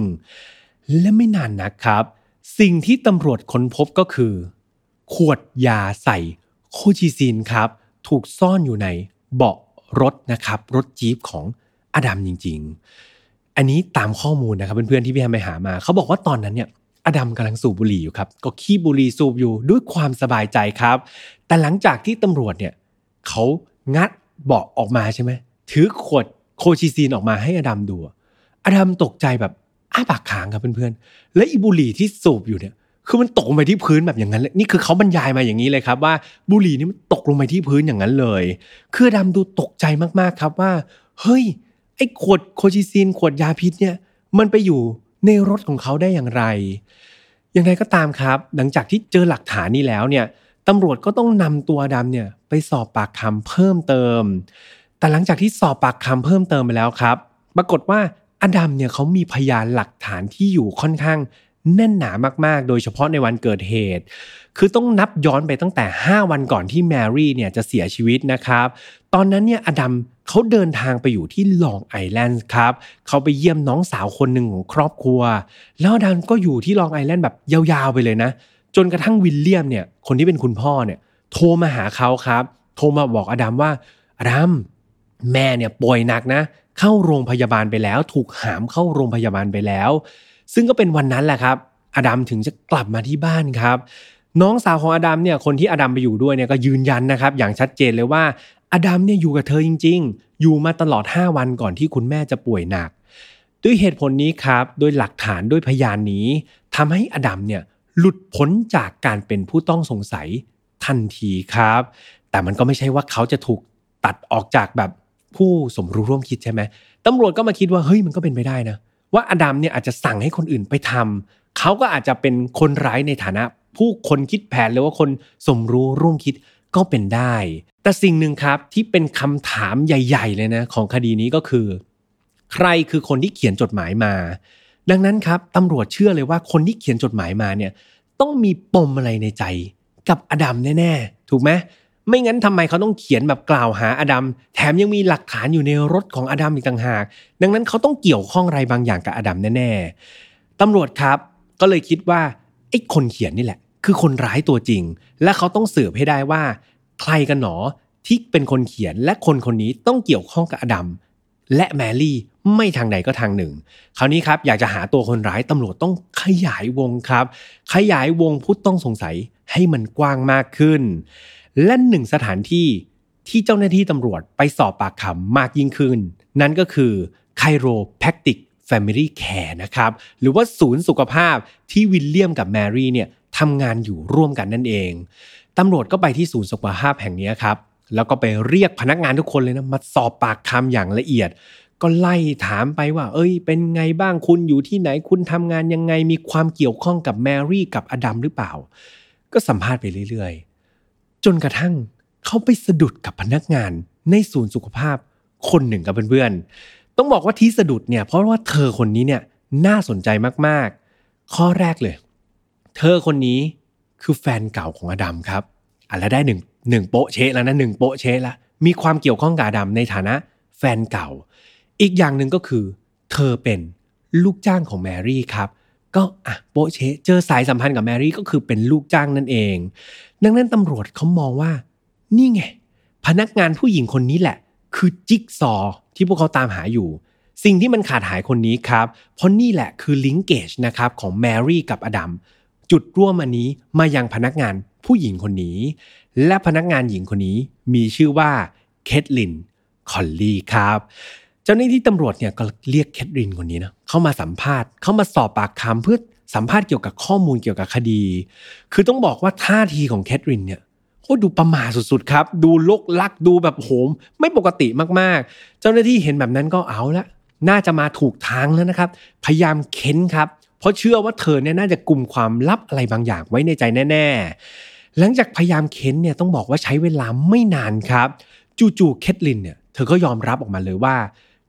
ๆ และไม่นานนะครับ สิ่งที่ตำรวจค้นพบก็คือ ขวดยาใส่ colchicine ครับ ถูกซ่อนอยู่ในเบาะรถนะครับ รถจี๊ปของอดัมจริง ๆ อันนี้ตามข้อมูลนะครับเพื่อนๆที่พี่แฮมไปหามา เขาบอกว่าตอนนั้นเนี่ยอดัมกำลังสูบบุหรี่อยู่ครับ ก็คีบบุหรี่สูบอยู่ด้วยความสบายใจครับ แต่หลังจากที่ตำรวจเนี่ยเขางัดเบาะออกมาใช่ไหมถือขวด colchicine ออกมาให้อดัมดู อดัมตกใจแบบ อ้าปากค้างครับเพื่อนๆ และอีบุหรี่ที่สูบอยู่เนี่ย คือมันตกลงไปที่พื้นแบบอย่างนั้นเลยนี่คือเขาบรรยายมาอย่างนี้เลยครับ ว่าบุหรี่นี่มันตกลงไปที่พื้นอย่างนั้นเลย คือดัมดูตกใจมากๆครับว่า เฮ้ย ไอ้ขวดโคชิซีนขวดยาพิษเนี่ย มันไปอยู่ในรถของเขาได้อย่างไร อย่างไรก็ตามครับ หลังจากที่เจอหลักฐานนี้แล้วเนี่ยตำรวจก็ต้องนำตัวดำเนี่ยไปสอบปากคำเพิ่มเติม แต่หลังจากที่สอบปากคำเพิ่มเติมไปแล้วครับ ปรากฏว่า อดัมเนี่ยเขามีพยานหลักฐานที่อยู่ค่อนข้างแน่นหนามากๆ โดยเฉพาะในวันเกิดเหตุ คือต้องนับย้อนไปตั้งแต่ 5 วันก่อนที่แมรี่เนี่ยจะเสียชีวิตนะครับ ตอนนั้นเนี่ยอดัมเขาเดินทางไปอยู่ที่ลองไอแลนด์ครับ เขาไปเยี่ยมน้องสาวคนหนึ่งของครอบครัว แล้วอดัมก็อยู่ที่ลองไอแลนด์แบบยาวๆไปเลยนะ จนกระทั่งวิลเลียมเนี่ย คนที่เป็นคุณพ่อเนี่ย โทรมาหาเขาครับ โทรมาบอกอดัมว่า อดัมแม่เนี่ยป่วยหนักนะ เข้าโรงพยาบาลไปแล้ว ถูกหามเข้าโรงพยาบาลไปแล้ว ซึ่งก็เป็นวันนั้นแหละครับ อดัมถึงจะกลับมาที่บ้านครับ น้องสาวของอดัมเนี่ยคนที่อดัมไปอยู่ด้วยเนี่ยก็ยืนยันนะครับ อย่างชัดเจนเลยว่าอดัมเนี่ยอยู่กับเธอจริง ๆ อยู่มาตลอด 5 วันก่อนที่คุณแม่จะป่วยหนัก ด้วยเหตุผลนี้ครับโดยหลักฐานด้วยพยานนี้ทำให้อดัมเนี่ยหลุดพ้นจากการเป็นผู้ต้องสงสัยทันทีครับ แต่มันก็ไม่ใช่ว่าเขาจะถูกตัดออกจากแบบ ผู้สมรู้ร่วมคิดใช่ไหมตำรวจก็มาคิดว่าเฮ้ยมันก็เป็นไปได้นะว่าอดัมเนี่ยอาจจะสั่งให้คนอื่นไปทำเขาก็อาจจะเป็นคนร้ายในฐานะ ผู้คนคิดแผนหรือว่าคนสมรู้ร่วมคิดก็เป็นได้ แต่สิ่งหนึ่งครับที่เป็นคำถามใหญ่ ๆ เลยนะของคดีนี้ก็คือ ใครคือคนที่เขียนจดหมายมา ดังนั้นครับตำรวจเชื่อเลยว่าคนที่เขียนจดหมายมาเนี่ยต้องมีปมอะไรในใจ กับอดัมแน่ๆถูกไหม ไม่งั้นทำไมเขาต้องเขียนแบบกล่าวหาอดัมแถมยังมีหลักฐานอยู่ในรถของอดัมอีกต่างหาก ดังนั้นเขาต้องเกี่ยวข้องอะไรบางอย่างกับอดัมแน่ๆตำรวจครับ ก็เลยคิดว่าไอ้คนเขียนนี่แหละ คือคนร้ายตัวจริง และเขาต้องสืบให้ได้ว่า ใครกันหนอที่เป็นคนเขียนและคนคนนี้ต้องเกี่ยวข้องกับอดัมและแมรี่ไม่ทางใดก็ทางหนึ่ง คราวนี้ครับอยากจะหาตัวคนร้ายตำรวจต้องขยายวงครับ ขยายวงผู้ต้องสงสัยให้มันกว้างมากขึ้น และหนึ่งสถานที่ที่เจ้าหน้าที่ตำรวจไปสอบปากคำมากยิ่งขึ้น นั่นก็คือ Chiropractic Family Care นะครับ หรือว่าศูนย์สุขภาพที่วิลเลียมกับแมรี่เนี่ยทำงานอยู่ร่วมกันนั่นเอง ตำรวจก็ไปที่ศูนย์สุขภาพแห่งนี้ครับ แล้วก็ไปเรียกพนักงานทุกคนเลยนะ มาสอบปากคำอย่างละเอียด ก็ไล่ถามไปว่า เอ้ย เป็นไงบ้างคุณอยู่ที่ไหนคุณทำงานยังไงมีความเกี่ยวข้องกับแมรี่กับอดัมหรือเปล่า ก็สัมภาษณ์ไปเรื่อยๆ จนกระทั่งเขาไปสะดุดกับพนักงานในศูนย์สุขภาพคนหนึ่งกับเพื่อนๆ ต้องบอกว่าที่สะดุดเนี่ยเพราะว่าเธอคนนี้เนี่ยน่าสนใจมากๆ ข้อแรกเลย เธอคนนี้คือแฟนเก่าของอดัมครับอะแล้วได้หนึ่งหนึ่งโปะเชะแล้วนะหนึ่งโปะเชะละมีความเกี่ยวข้องกับอดัมในฐานะแฟนเก่า อีกอย่างหนึ่งก็คือ เธอเป็นลูกจ้างของแมรี่ครับ ก็อะโปเชเจอสายสัมพันธ์กับแมรี่ก็คือเป็นลูกจ้างนั่นเอง ดังนั้นตำรวจเขามองว่า นี่ไง พนักงานผู้หญิงคนนี้แหละ คือจิ๊กซอว์ที่พวกเขาตามหาอยู่ สิ่งที่มันขาดหายคนนี้ครับ เพราะนี่แหละคือ linkage นะครับของแมรี่กับอดัมจุดร่วมอันนี้มายังพนักงานผู้หญิงคนนี้ และพนักงานหญิงคนนี้มีชื่อว่าเคทลินคอลลี่ครับ เจ้าหน้าที่ตำรวจเนี่ยก็เรียกเคทลินคนนี้นะเข้ามาสัมภาษณ์เข้ามาสอบปากคำเพื่อสัมภาษณ์เกี่ยวกับข้อมูลเกี่ยวกับคดี คือต้องบอกว่าท่าทีของเคทลินเนี่ยโอ้ดูประมาสุดๆครับ ดูลกลักดูแบบโหม ไม่ปกติมากๆ เจ้าหน้าที่เห็นแบบนั้นก็เอาละน่าจะมาถูกทางแล้วนะครับ พยายามเค้นครับ เพราะเชื่อว่าเธอเนี่ยน่าจะกลุ่มความลับอะไรบางอย่างไว้ในใจแน่ ๆ หลังจากพยายามเค้นเนี่ยต้องบอกว่าใช้เวลาไม่นานครับ จู่ๆเคทลินเนี่ยเธอก็ยอมรับออกมาเลยว่า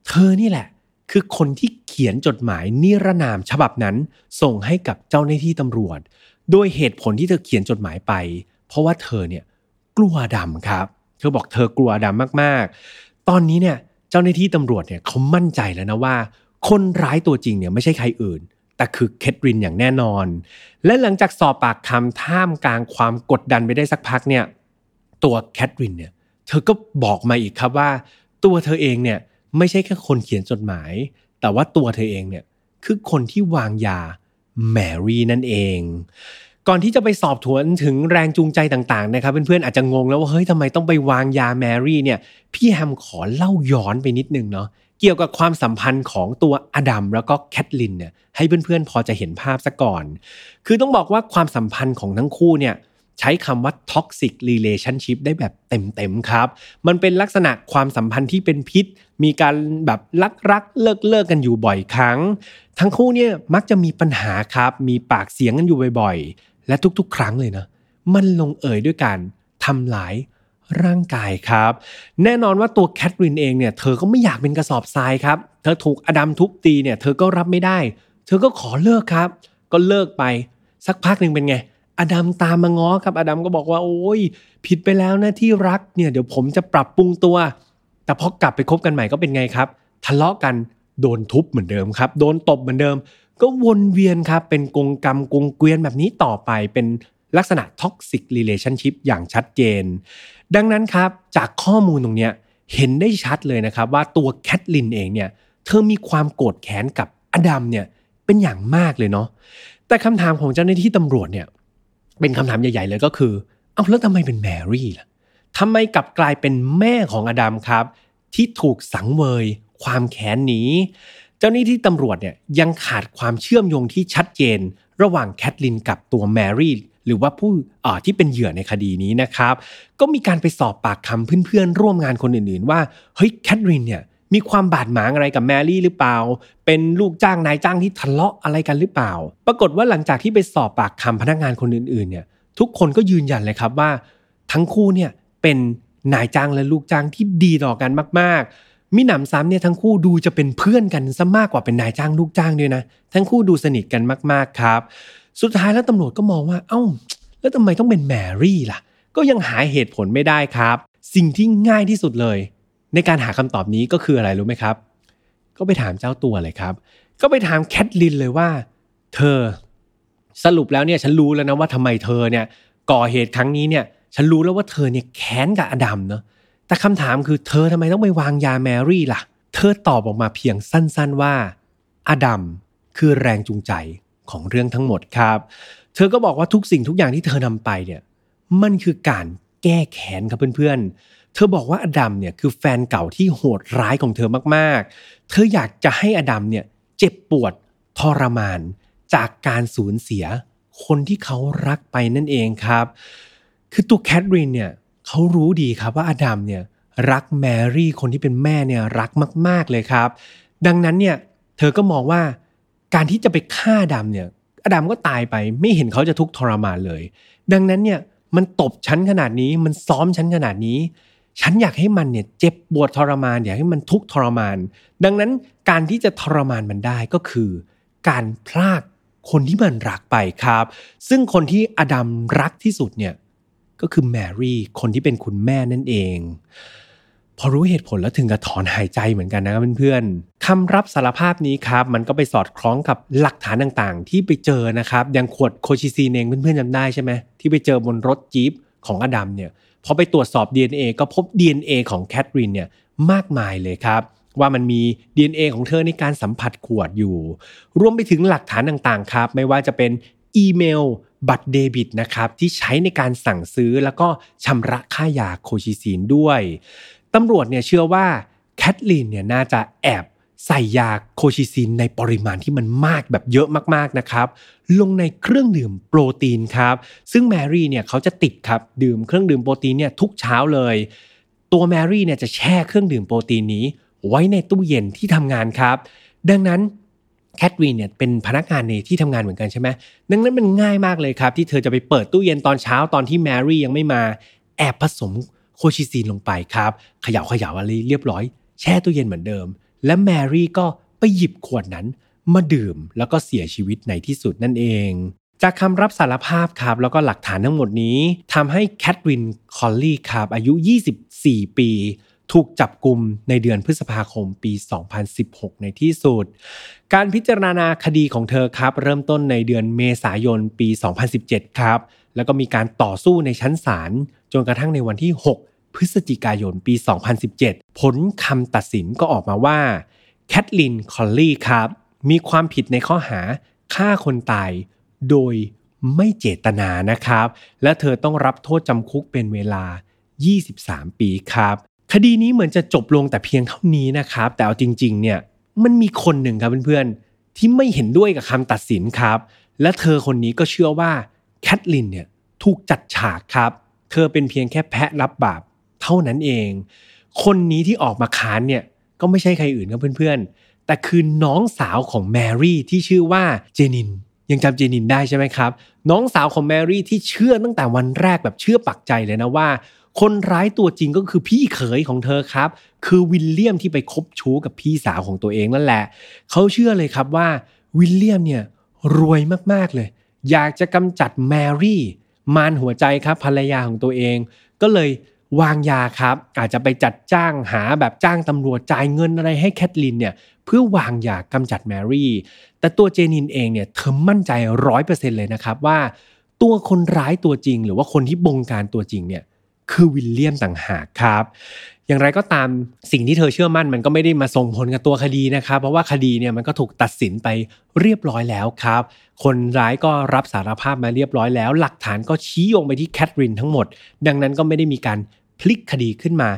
เธอนี่แหละ คือคนที่เขียนจดหมายนิรนามฉบับนั้น ส่งให้กับเจ้าหน้าที่ตำรวจ โดยเหตุผลที่เธอเขียนจดหมายไป เพราะว่าเธอเนี่ยกลัวดำครับ เธอบอกเธอกลัวดำมากๆ ตอนนี้เนี่ยเจ้าหน้าที่ตำรวจเนี่ยเขามั่นใจแล้วนะว่า คนร้ายตัวจริงเนี่ยไม่ใช่ใครอื่น แต่คือเคทรินอย่างแน่นอน และหลังจากสอบปากคำท่ามกลางความกดดันไปได้สักพักเนี่ยตัวแคทรินเนี่ยเธอก็บอกมาอีกครับว่า ตัวเธอเองเนี่ย ไม่ใช่แค่คนเขียนจดหมาย แต่ว่าตัวเธอเองเนี่ยคือคนที่วางยาแมรี่นั่นเอง ก่อนที่จะไปสอบถวนถึงแรงจูงใจต่างๆนะครับเพื่อนๆอาจจะงงแล้วว่าเฮ้ยทำไมต้องไปวางยาแมรี่เนี่ยพี่แฮมขอเล่าย้อนไปนิดนึงเนาะเกี่ยวกับความสัมพันธ์ของตัวอดัมแล้วก็แคทลินเนี่ยให้เพื่อนๆพอจะเห็นภาพซะก่อน คือต้องบอกว่าความสัมพันธ์ของทั้งคู่เนี่ย ใช้คำว่า toxic relationship ได้แบบเต็มๆครับ มันเป็นลักษณะความสัมพันธ์ที่เป็นพิษ มีการแบบรักรักเลิกเลิกกันอยู่บ่อยครั้ง ทั้งคู่เนี่ยมักจะมีปัญหาครับ มีปากเสียงกันอยู่บ่อยๆ และทุกๆ ครั้งเลยนะ มันลงเอยด้วยการทำลายร่างกายครับ แน่นอนว่าตัวแคทรินเองเนี่ย เธอก็ไม่อยากเป็นกระสอบทรายครับ เธอถูกอดัมทุบตีเนี่ย เธอก็รับไม่ได้ เธอก็ขอเลิกครับ ก็เลิกไป สักพักหนึ่งเป็นไง อดัมตามมาง้อครับอดัมก็บอกว่า โอ้ย ผิดไปแล้วนะที่รักเนี่ยเดี๋ยวผมจะปรับปรุงตัว แต่พอกลับไปคบกันใหม่ก็เป็นไงครับ ทะเลาะกันโดนทุบเหมือนเดิมครับ โดนตบเหมือนเดิม ก็วนเวียนครับ เป็นกงกรรมกงเกวียนแบบนี้ต่อไปเป็นลักษณะ toxic relationship อย่างชัดเจน ดังนั้นครับจากข้อมูลตรงเนี้ยเห็นได้ชัดเลยนะครับว่าตัวแคทลินเองเนี่ยเธอมีความโกรธแค้นกับอดัมเนี่ยเป็นอย่างมากเลยเนาะแต่คำถามของเจ้าหน้าที่ตำรวจเนี่ย เป็นคำถามใหญ่ ๆ เลยก็คือ เอาแล้วทำไมเป็นแมรี่ล่ะทำไมกลับกลายเป็นแม่ของอดัมครับ ที่ถูกสังเวย ความแค้นนี้ เจ้าหนี้ที่ตำรวจเนี่ยยังขาดความเชื่อมโยงที่ชัดเจน ระหว่างแคทลินกับตัวแมรี่หรือว่าผู้ที่เป็นเหยื่อในคดีนี้นะครับ ก็มีการไปสอบปากคำเพื่อนๆ ร่วมงานคนอื่นๆ ว่าเฮ้ยแคทรินเนี่ย มีความบาดหมางอะไรกับแมรี่หรือเปล่า เป็นลูกจ้างนายจ้างที่ทะเลาะอะไรกันหรือเปล่า ปรากฏว่าหลังจากที่ไปสอบปากคำพนักงานคนอื่นๆเนี่ย ทุกคนก็ยืนยันเลยครับว่า ทั้งคู่เนี่ยเป็นนายจ้างและลูกจ้างที่ดีต่อกันมากๆ มิหนำซ้ำเนี่ยทั้งคู่ดูจะเป็นเพื่อนกันซะมากกว่าเป็นนายจ้างลูกจ้างด้วยนะ ทั้งคู่ดูสนิทกันมากๆครับ สุดท้ายแล้วตำรวจก็มองว่า เอา้า แล้วทำไมต้องเป็นแมรี่ล่ะ ก็ยังหาเหตุผลไม่ได้ครับ สิ่งที่ง่ายที่สุดเลย ในการหาคำตอบนี้ก็คืออะไรรู้ไหมครับ ก็ไปถามเจ้าตัวเลยครับ ก็ไปถามแคทลินเลยว่า เธอสรุปแล้วเนี่ยฉันรู้แล้วนะว่าทำไมเธอเนี่ยก่อเหตุครั้งนี้เนี่ย ฉันรู้แล้วว่าเธอเนี่ยแค้นกับอดัมเนาะแต่คำถามคือเธอทำไมต้องไปวางยาแมรี่ล่ะ เธอตอบออกมาเพียงสั้นๆว่า อดัมคือแรงจูงใจของเรื่องทั้งหมดครับ เธอก็บอกว่าทุกสิ่งทุกอย่างที่เธอนำไปเนี่ย มันคือการแก้แค้นครับเพื่อนๆ เธอบอกว่าอดัมเนี่ยคือแฟนเก่าที่โหดร้ายของเธอมากๆ เธออยากจะให้อดัมเนี่ยเจ็บปวดทรมาน จากการสูญเสียคนที่เขารักไปนั่นเองครับ คือตัวแคทรินเนี่ยเขารู้ดีครับว่าอดัมเนี่ยรักแมรี่คนที่เป็นแม่เนี่ยรักมาก ๆเลยครับ ดังนั้นเนี่ยเธอก็มองว่าการที่จะไปฆ่าดำเนี่ยอดัมก็ตายไปไม่เห็นเขาจะทุกข์ทรมานเลย ดังนั้นเนี่ยมันตบฉันขนาดนี้มันซ้อมฉันขนาดนี้ ฉันอยากให้มันเนี่ยเจ็บปวดทรมานอยากให้มันทุกทรมาน ดังนั้นการที่จะทรมานมันได้ก็คือ การพลากคนที่มันรักไปครับ ซึ่งคนที่อดัมรักที่สุดเนี่ยก็คือแมรี่คนที่เป็นคุณแม่นั่นเอง พอรู้เหตุผลแล้วถึงกับถอนหายใจเหมือนกันนะครับเพื่อนๆคำรับสารภาพนี้ครับ มันก็ไปสอดคล้องกับหลักฐานต่างๆ ที่ไปเจอนะครับอย่างขวดโคชิซีนเองเพื่อนๆจำได้ใช่ไหมที่ไปเจอบนรถจี๊ปของอดัมเนี่ยพอไปตรวจสอบ DNA ก็พบ DNA ของเคทลินเนี่ยมากมายเลยครับ ว่ามันมี DNA ของเธอในการสัมผัสขวดอยู่ รวมไปถึงหลักฐานต่างๆครับ ไม่ว่าจะเป็นอีเมลบัตรเดบิตนะครับที่ใช้ในการสั่งซื้อแล้วก็ชำระค่ายา colchicine ด้วยตำรวจเนี่ยเชื่อว่าเคทลินเนี่ยน่าจะแอบ ใส่ยา colchicine ในปริมาณที่มันมากแบบเยอะมากๆนะครับ ลงในเครื่องดื่มโปรตีนครับ ซึ่งแมรี่เนี่ยเขาจะติดครับดื่มเครื่องดื่มโปรตีนเนี่ยทุกเช้าเลย ตัวแมรี่เนี่ยจะแช่เครื่องดื่มโปรตีนนี้ ไว้ในตู้เย็นที่ทำงานครับ ดังนั้นเคทลินเนี่ยเป็นพนักงานในที่ทำงานเหมือนกันใช่ไหมดังนั้นมันง่ายมากเลยครับ ที่เธอจะไปเปิดตู้เย็นตอนเช้าตอนที่แมรี่ยังไม่มาแอบผสม colchicine ลงไปครับเขย่าเขย่าอะไรเรียบร้อย แช่ตู้เย็นเหมือนเดิม และแมรี่ก็ไปหยิบขวดนั้นมาดื่มแล้วก็เสียชีวิตในที่สุดนั่นเอง จากคำรับสารภาพครับแล้วก็หลักฐานทั้งหมดนี้ทำให้แคทรินคอลลี่ครับอายุ 24 ปี ถูกจับกลุ่มในเดือนพฤษภาคมปี 2016 ในที่สุด การพิจารณาคดีของเธอครับ เริ่มต้นในเดือนเมษายนปี 2017 ครับ แล้วก็มีการต่อสู้ในชั้นศาลจนกระทั่งในวันที่ 6 พฤศจิกายนปี 2017 ผลคำตัดสินก็ออกมาว่าเคทลินคอลลี่ครับ มีความผิดในข้อหาฆ่าคนตายโดยไม่เจตนานะครับ และเธอต้องรับโทษจำคุกเป็นเวลา 23 ปีครับ คดีนี้เหมือนจะจบลงแต่เพียงเท่านี้นะครับ แต่เอาจริงๆ เนี่ยมันมีคนหนึ่งครับเพื่อนๆ ที่ไม่เห็นด้วยกับคำตัดสินครับ และเธอคนนี้ก็เชื่อว่าแคทลินเนี่ยถูกจัดฉากครับ เธอเป็นเพียงแค่แพะรับบาป เท่านั้นเอง คนนี้ที่ออกมาค้านเนี่ยก็ไม่ใช่ใครอื่นครับเพื่อนๆ แต่คือน้องสาวของแมรี่ที่ชื่อว่าเจนิน ยังจำเจนินได้ใช่ไหมครับ น้องสาวของแมรี่ที่เชื่อตั้งแต่วันแรกแบบเชื่อปักใจเลยนะว่า คนร้ายตัวจริงก็คือพี่เขยของเธอครับ คือวิลเลียมที่ไปคบชู้กับพี่สาวของตัวเองนั่นแหละเขาเชื่อเลยครับว่าวิลเลียมเนี่ยรวยมากๆเลย อยากจะกำจัดแมรี่มารหัวใจครับภรรยาของตัวเอง ก็เลย วางยาครับ อาจจะไปจัดจ้างหาแบบจ้างตำรวจจ่ายเงินอะไรให้เคทลินเนี่ยเพื่อวางยากำจัดแมรี่ แต่ตัวจานินเองเนี่ยเธอมั่นใจร้อยเปอร์เซ็นต์เลยนะครับว่า ตัวคนร้ายตัวจริง หรือว่าคนที่บงการตัวจริงเนี่ย คือวิลเลียมต่างหากครับ อย่างไรก็ตามสิ่งที่เธอเชื่อมั่นมันก็ไม่ได้มาส่งผลกับตัวคดีนะครับ เพราะว่าคดีเนี่ยมันก็ถูกตัดสินไปเรียบร้อยแล้วครับ คนร้ายก็รับสารภาพมาเรียบร้อยแล้ว หลักฐานก็ชี้โยงไปที่แคทรินทั้งหมด ดังนั้นก็ไม่ได้มีการพลิกคดีขึ้นมา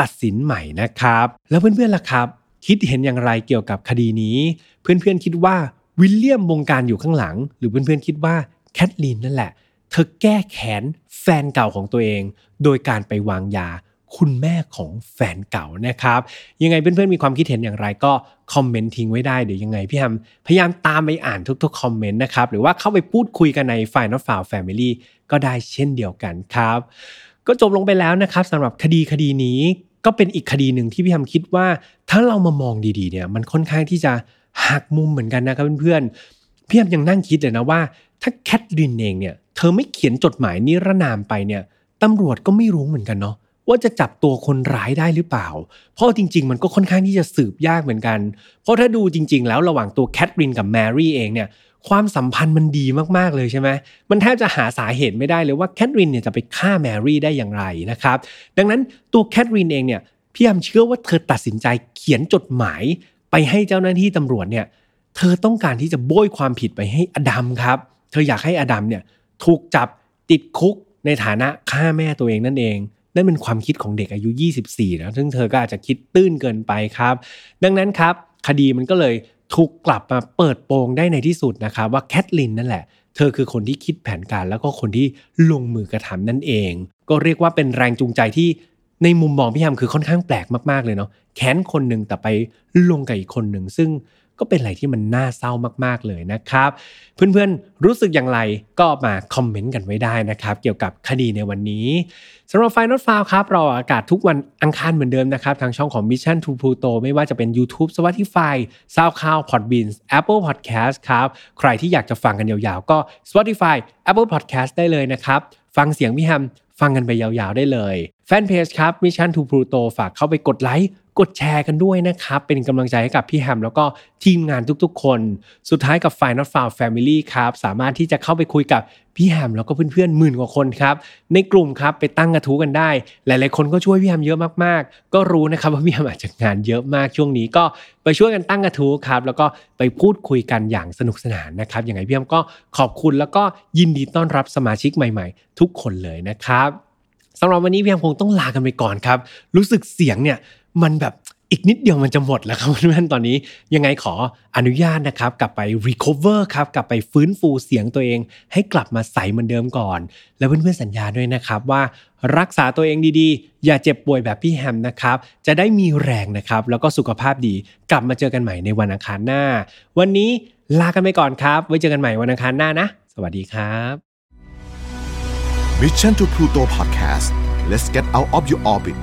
ตัดสินใหม่นะครับ แล้วเพื่อนๆล่ะครับ คิดเห็นอย่างไรเกี่ยวกับคดีนี้ เพื่อนๆคิดว่าวิลเลียมบงการอยู่ข้างหลัง หรือเพื่อนๆคิดว่าแคทลีนนั่นแหละ เธอแก้แค้นแฟนเก่าของตัวเอง โดยการไปวางยาคุณแม่ของแฟนเก่านะครับ ยังไงเพื่อนๆมีความคิดเห็นอย่างไรก็คอมเมนต์ทิ้งไว้ได้เดี๋ยวยังไงพี่ฮัมพยายามตามไปอ่านทุกๆคอมเมนต์นะครับหรือว่าเข้าไปพูดคุยกันใน Final f i l e Family ก็ได้เช่นเดียวกันครับ ก็จบลงไปแล้วนะครับสำหรับคดีคดีนี้ก็เป็นอีกคดีหนึ่งที่พี่ทำคิดว่า ถ้าเรามามองดีๆเนี่ยมันค่อนข้างที่จะหักมุมเหมือนกันนะครับเพื่อนๆพี่ทำยังนั่งคิดเลยนะว่า ถ้าแคทลินเองเนี่ย เธอไม่เขียนจดหมายนิรนามไปเนี่ยตำรวจก็ไม่รู้เหมือนกันเนาะว่าจะจับตัวคนร้ายได้หรือเปล่า เพราะจริง ๆ มันก็ค่อนข้างที่จะสืบยากเหมือนกัน เพราะถ้าดูจริง ๆ แล้วระหว่างตัวแคทรินกับแมรี่เองเนี่ยความสัมพันธ์มันดีมากๆเลยใช่ไหมมันแทบจะหาสาเหตุไม่ได้เลยว่าแคทรินเนี่ยจะไปฆ่าแมรี่ได้อย่างไรนะครับ ดังนั้นตัวแคทรินเองเนี่ยพี่ยามเชื่อว่าเธอตัดสินใจเขียนจดหมาย ไปให้เจ้าหน้าที่ตำรวจเนี่ย เธอต้องการที่จะโบยความผิดไปให้อดัมครับ เธออยากให้อดัมเนี่ย ถูกจับติดคุกในฐานะฆ่าแม่ตัวเองนั่นเองนั่นเป็นความคิดของเด็กอายุ 24 นะซึ่งเธอก็อาจจะคิดตื้นเกินไปครับ ดังนั้นครับ คดีมันก็เลยถูกกลับมาเปิดโปงได้ในที่สุดนะครับว่าแคทลินนั่นแหละ เธอคือคนที่คิดแผนการแล้วก็คนที่ลงมือกระทำนั่นเอง ก็เรียกว่าเป็นแรงจูงใจที่ในมุมมองพี่ฮัมคือค่อนข้างแปลกมากๆเลยเนาะแค้นคนหนึ่งแต่ไปลงกับอีกคนหนึ่งซึ่ง ก็เป็นอะไรที่มันน่าเศร้ามาก ๆเลยนะครับ เพื่อนๆรู้สึกอย่างไรก็มาคอมเมนต์กันไว้ได้นะครับ เกี่ยวกับคดีในวันนี้สำหรับไฟนอตฟาวครับเราอากาศทุกวันอังคารเหมือนเดิมนะครับ ทางช่องของ Mission to Pluto ไม่ว่าจะเป็น YouTube Spotify SoundCloud Podbean Apple Podcast ครับ ใครที่อยากจะฟังกันยาวๆ ก็ Spotify Apple Podcast ได้เลยนะครับ ฟังเสียงพี่ฮัมฟังกันไปยาวๆได้เลย แฟนเพจครับ Mission to Pluto ฝากเข้าไปกดไลค์ กดแชร์กันด้วยนะครับ เป็นกำลังใจให้กับพี่แฮมแล้วก็ทีมงานทุกๆ คน สุดท้ายกับ Final f i l e Family ครับ สามารถที่จะเข้าไปคุยกับพี่แฮมแล้วก็เพื่อนๆหมื่นกว่าคนครับ ในกลุ่มครับไปตั้งกระทู้กันได้ หลายๆคนก็ช่วยพี่แฮมเยอะมากๆ ก็รู้นะครับว่าพี่แฮมอาจจะงานเยอะมากช่วงนี้ก็ไปช่วยกันตั้งกระทู้ครับแล้วก็ไปพูดคุยกันอย่างสนุกสนานนะครับอย่างไรพี่แฮมก็ขอบคุณแล้วก็ยินดีต้อนรับสมาชิกใหม่ๆ ทุกคนเลยนะครับสำหรับวันนี้พี่แฮมคงต้องลากันไปก่อนครับ รู้สึกเสียงเนี่ย มันแบบอีกนิดเดียวมันจะหมดแล้วครับเพื่อนๆตอนนี้ยังไงขออนุญาตนะครับ กลับไป recover ครับ กลับไปฟื้นฟูเสียงตัวเอง ให้กลับมาใสเหมือนเดิมก่อน แล้วเพื่อนๆสัญญาด้วยนะครับว่ารักษาตัวเองดีๆ อย่าเจ็บป่วยแบบพี่แฮมนะครับ จะได้มีแรงนะครับ แล้วก็สุขภาพดี กลับมาเจอกันใหม่ในวันอังคารหน้า วันนี้ลากันไปก่อนครับ ไว้เจอกันใหม่วันอังคารหน้านะ สวัสดีครับ Mission to Pluto Podcast let's get out of your orbit